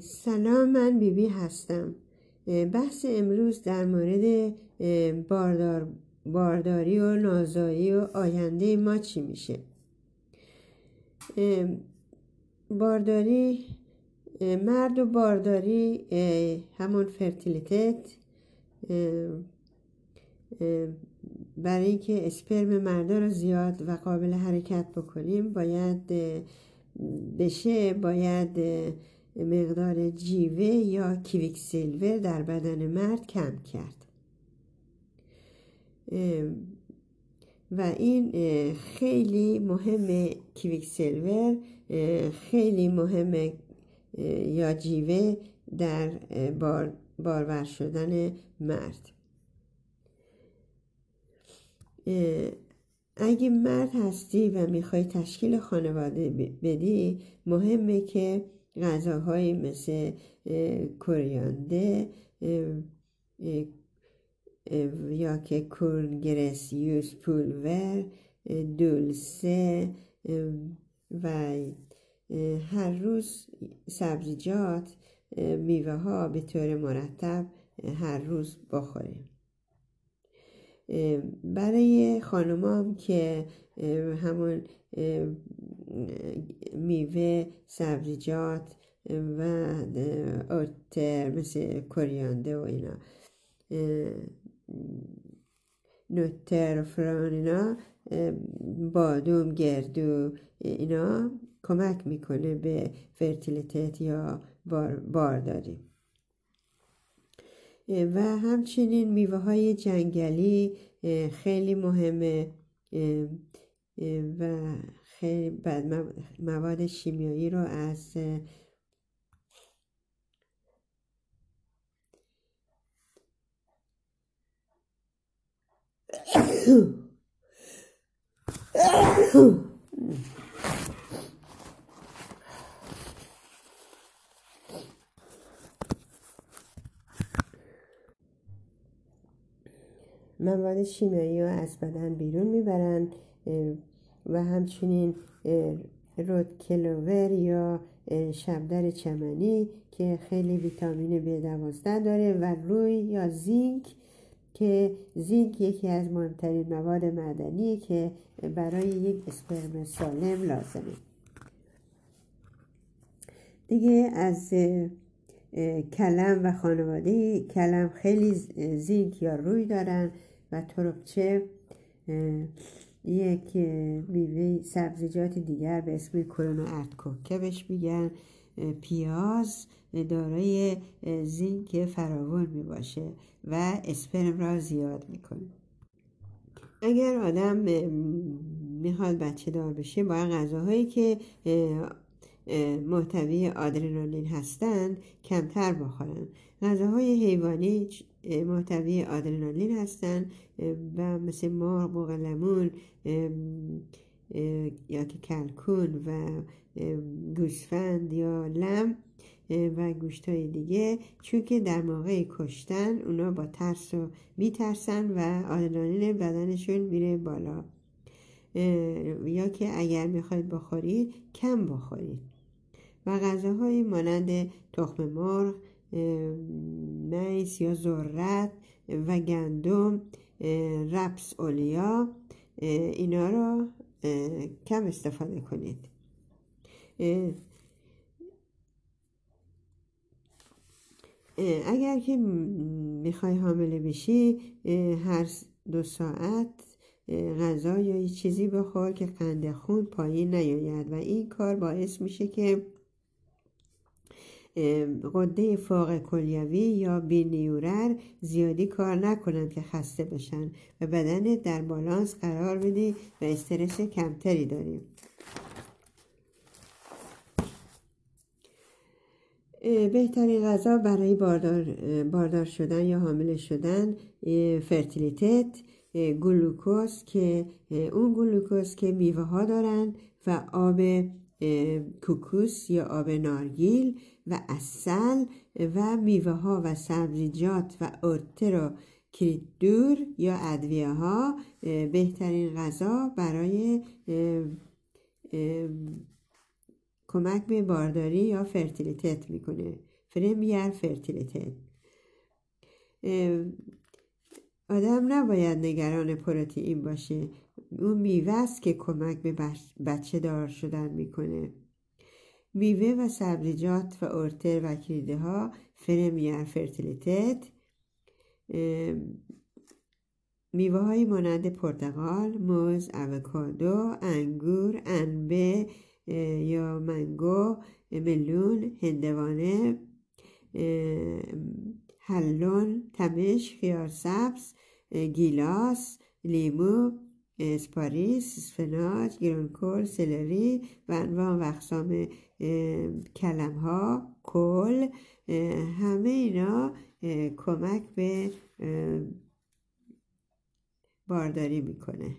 سلام من بیبی بی هستم بحث امروز در مورد باردار بارداری و نازایی و آینده ما چی میشه؟ بارداری مرد و بارداری همون fertilitet برای اینکه اسپرم مردا رو زیاد و قابل حرکت بکنیم باید بشه باید مقدار جیوه یا کیویک سیلور در بدن مرد کم کرد. و این خیلی مهمه کیویک سیلور خیلی مهمه یا جیوه در بار بارور شدن مرد. اگه مرد هستی و می‌خوای تشکیل خانواده بدی مهمه که غذاهایی مثل کوریانده یا که کورنگرسیوس پولور دولسه و هر روز سبزیجات میوه ها به طور مرتب هر روز بخوریم. برای خانمام که همون میوه سبزیجات و اوتر مثل کریانده و اینا نوتر فران اینا بادوم گردو اینا کمک می‌کنه به فرتیلیتت یا بار بارداری. و همچنین میوه های جنگلی خیلی مهمه و خیلی بد مواد شیمیایی رو از مواد شیمیایی رو از بدن بیرون می‌برن و همچنین رود کلوور یا شبدر چمنی که خیلی ویتامین B دوازده داره و روی یا زینک که زینک یکی از مهمترین مواد معدنی که برای یک اسپرم سالم لازمه. دیگه از کلم و خانواده کلم خیلی زینک یا روی دارن. و تربچه یک میوه سبزیجات دیگر به اسم کرونا که بهش میگن پیاز دارای زینک فراوان می باشه و اسپرم را زیاد می‌کنه. اگر آدم می‌خواد بچه دار بشه باید غذاهایی که محتوی آدرنالین هستند کمتر بخورن. غذاهای حیوانی محتوی آدرنالین هستند و مثل مرغ و لمون یا که کلکون و گوسفند یا لم و گوشت های دیگه. چون که در موقع کشتن اونا با ترس و میترسن و آدرنالین بدنشون میره بالا. یا که اگر می‌خواید بخورید کم بخورید. و غذاهایی مانند تخم مرغ میس یا ذرت و گندم رپس اولیا اینا را کم استفاده کنید. اگر که می‌خوای حامله بشی هر دو ساعت غذا یا چیزی بخور که قند خون پایین نیاید. و این کار باعث میشه که قده فاق کلیوی یا بینیورر زیادی کار نکنند که خسته بشن و بدنت در بالانس قرار بدی و استرس کمتری داریم. بهترین غذا برای باردار, باردار شدن یا حامله شدن fertilitet گلوکوز که اون گلوکوز که میوه ها دارن و آب kokos یا آب نارگیل و عسل و میوه ها و سبزیجات و örter و kryddor یا ادویه ها بهترین غذا برای کمک به بارداری یا fertilitet می‌کنه. för mer fertilitet آدم نباید نگران پروتئین باشه. اون میوه است که کمک به بچه دار شدن می‌کنه. میوه و سبزیجات و örter و kryddor ها för mer fertilitet میوه های مانند پرتقال، موز، آووکادو، انگور، انبه یا منگو، ملون، هندوانه، حلون، تمش، خیار سبز، گیلاس، لیمو، اسپاریس، اسفناج، گرانکل، سلری و انواع و اقسام کلم ها، کل همه اینا کمک به بارداری می‌کنه.